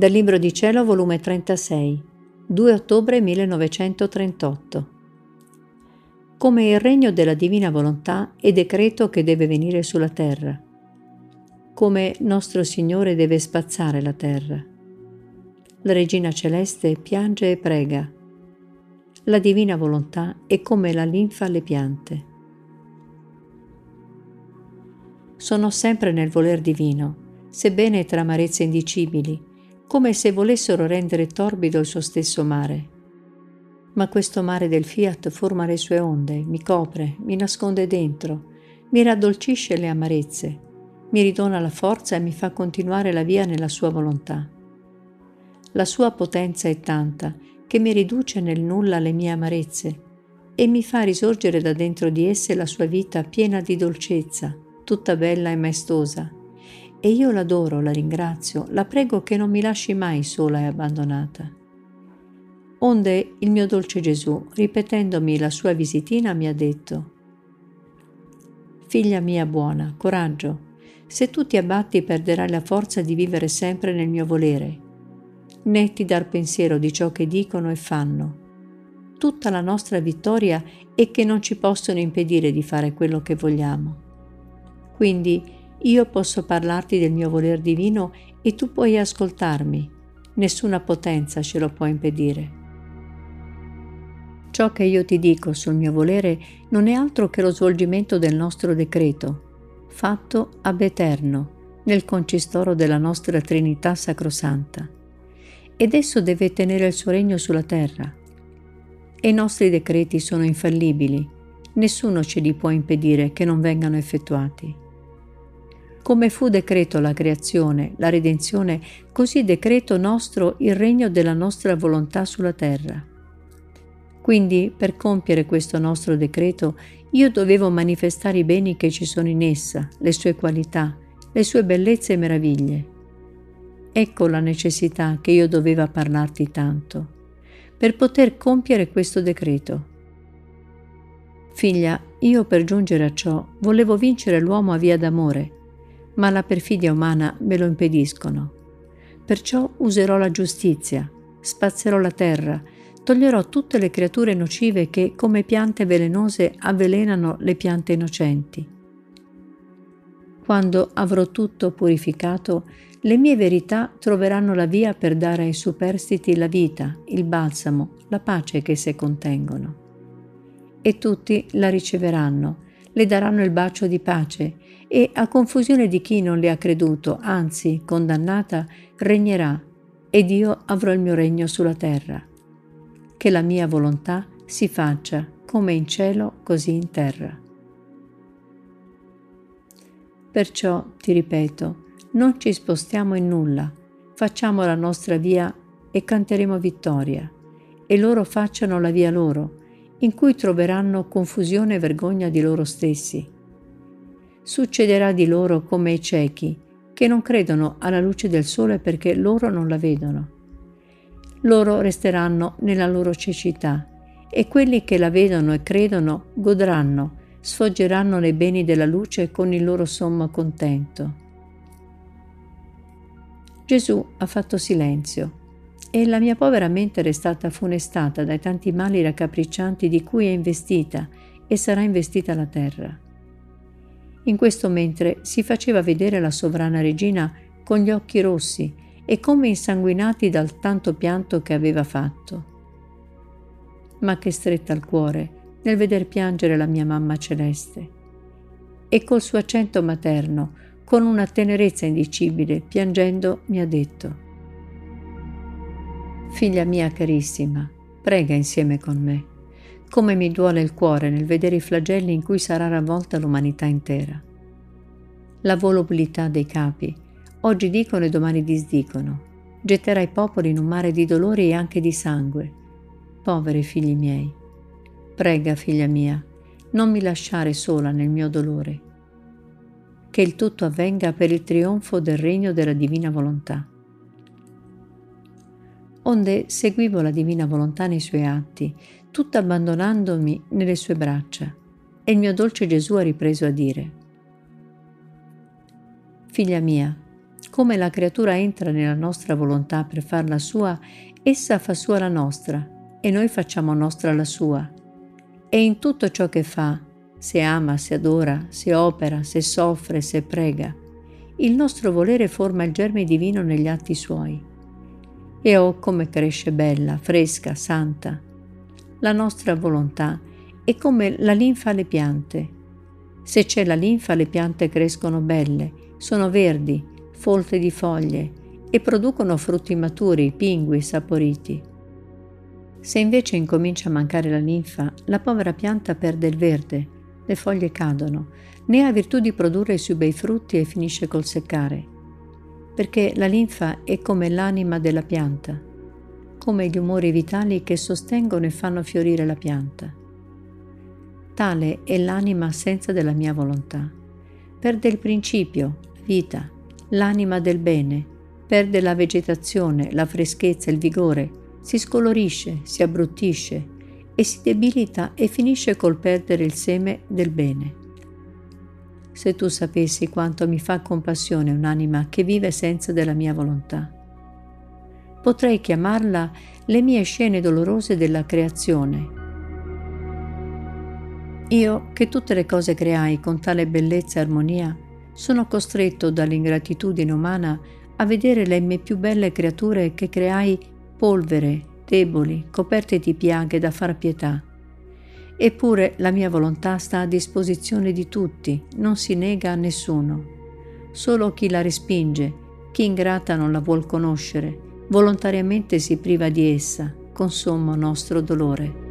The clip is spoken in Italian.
Dal Libro di Cielo, volume 36, 2 ottobre 1938. Come il regno della divina volontà è decreto che deve venire sulla terra. Come nostro Signore deve spazzare la terra. La Regina Celeste piange e prega. La divina volontà è come la linfa alle piante. Sono sempre nel voler divino, sebbene tra amarezze indicibili, come se volessero rendere torbido il suo stesso mare. Ma questo mare del fiat forma le sue onde, mi copre, mi nasconde dentro, mi raddolcisce le amarezze, mi ridona la forza e mi fa continuare la via nella sua volontà. La sua potenza è tanta che mi riduce nel nulla le mie amarezze e mi fa risorgere da dentro di esse la sua vita piena di dolcezza, tutta bella e maestosa, e io l'adoro, la ringrazio, la prego che non mi lasci mai sola e abbandonata. Onde il mio dolce Gesù, ripetendomi la sua visitina, mi ha detto, Figlia mia buona, coraggio, se tu ti abbatti perderai la forza di vivere sempre nel mio volere, né ti dar pensiero di ciò che dicono e fanno. Tutta la nostra vittoria è che non ci possono impedire di fare quello che vogliamo. Quindi io posso parlarti del mio voler divino e tu puoi ascoltarmi. Nessuna potenza ce lo può impedire. Ciò che io ti dico sul mio volere non è altro che lo svolgimento del nostro decreto, fatto ab eterno, nel concistoro della nostra Trinità Sacrosanta. Ed esso deve tenere il suo regno sulla terra. E i nostri decreti sono infallibili, nessuno ce li può impedire che non vengano effettuati. Come fu decreto la creazione, la redenzione, così decreto nostro il regno della nostra volontà sulla terra. Quindi, per compiere questo nostro decreto, io dovevo manifestare i beni che ci sono in essa, le sue qualità, le sue bellezze e meraviglie. Ecco la necessità che io doveva parlarti tanto, per poter compiere questo decreto. Figlia, io per giungere a ciò volevo vincere l'uomo a via d'amore, ma la perfidia umana me lo impediscono. Perciò userò la giustizia, spazzerò la terra, toglierò tutte le creature nocive che, come piante velenose, avvelenano le piante innocenti. Quando avrò tutto purificato, le mie verità troveranno la via per dare ai superstiti la vita, il balsamo, la pace che se contengono. E tutti la riceveranno, le daranno il bacio di pace e, a confusione di chi non le ha creduto, anzi condannata, regnerà ed io avrò il mio regno sulla terra. Che la mia volontà si faccia come in cielo così in terra. Perciò, ti ripeto, non ci spostiamo in nulla, facciamo la nostra via e canteremo vittoria, e loro facciano la via loro, in cui troveranno confusione e vergogna di loro stessi. Succederà di loro come ai ciechi, che non credono alla luce del sole perché loro non la vedono. Loro resteranno nella loro cecità e quelli che la vedono e credono godranno, sfoggeranno nei beni della luce con il loro sommo contento. Gesù ha fatto silenzio e la mia povera mente è restata funestata dai tanti mali raccapriccianti di cui è investita e sarà investita la terra. In questo mentre si faceva vedere la sovrana regina con gli occhi rossi e come insanguinati dal tanto pianto che aveva fatto. Ma che stretta al cuore nel veder piangere la mia mamma celeste. E col suo accento materno, con una tenerezza indicibile, piangendo, mi ha detto Figlia mia carissima, prega insieme con me. Come mi duole il cuore nel vedere i flagelli in cui sarà ravvolta l'umanità intera. La volubilità dei capi, oggi dicono e domani disdicono, getterà i popoli in un mare di dolori e anche di sangue. Poveri figli miei, prega, figlia mia, non mi lasciare sola nel mio dolore. Che il tutto avvenga per il trionfo del regno della divina volontà onde seguivo la divina volontà nei suoi atti, tutta abbandonandomi nelle sue braccia. E il mio dolce Gesù ha ripreso a dire, Figlia mia, Come la creatura entra nella nostra volontà per farla sua, essa fa sua la nostra e noi facciamo nostra la sua. E in tutto ciò che fa, se ama, se adora, se opera, se soffre, se prega, il nostro volere forma il germe divino negli atti suoi. E oh come cresce bella, fresca, santa. La nostra volontà è come la linfa alle piante. Se c'è la linfa le piante crescono belle, sono verdi, folte di foglie e producono frutti maturi, pingui, saporiti. Se invece incomincia a mancare la linfa, la povera pianta perde il verde, le foglie cadono, né ha virtù di produrre i suoi bei frutti e finisce col seccare. Perché la linfa è come l'anima della pianta, come gli umori vitali che sostengono e fanno fiorire la pianta. Tale è l'anima assenza della mia volontà. Perde il principio, la vita, l'anima del bene, perde la vegetazione, la freschezza, il vigore, si scolorisce, si abbruttisce e si debilita e finisce col perdere il seme del bene. Se tu sapessi quanto mi fa compassione un'anima che vive senza della mia volontà. Potrei chiamarla le mie scene dolorose della creazione. Io, che tutte le cose creai con tale bellezza e armonia, sono costretto dall'ingratitudine umana a vedere le mie più belle creature che creai polvere, deboli, coperte di piaghe da far pietà. Eppure la mia volontà sta a disposizione di tutti, non si nega a nessuno. Solo chi la respinge, chi ingrata non la vuol conoscere, volontariamente si priva di essa, con sommo nostro dolore.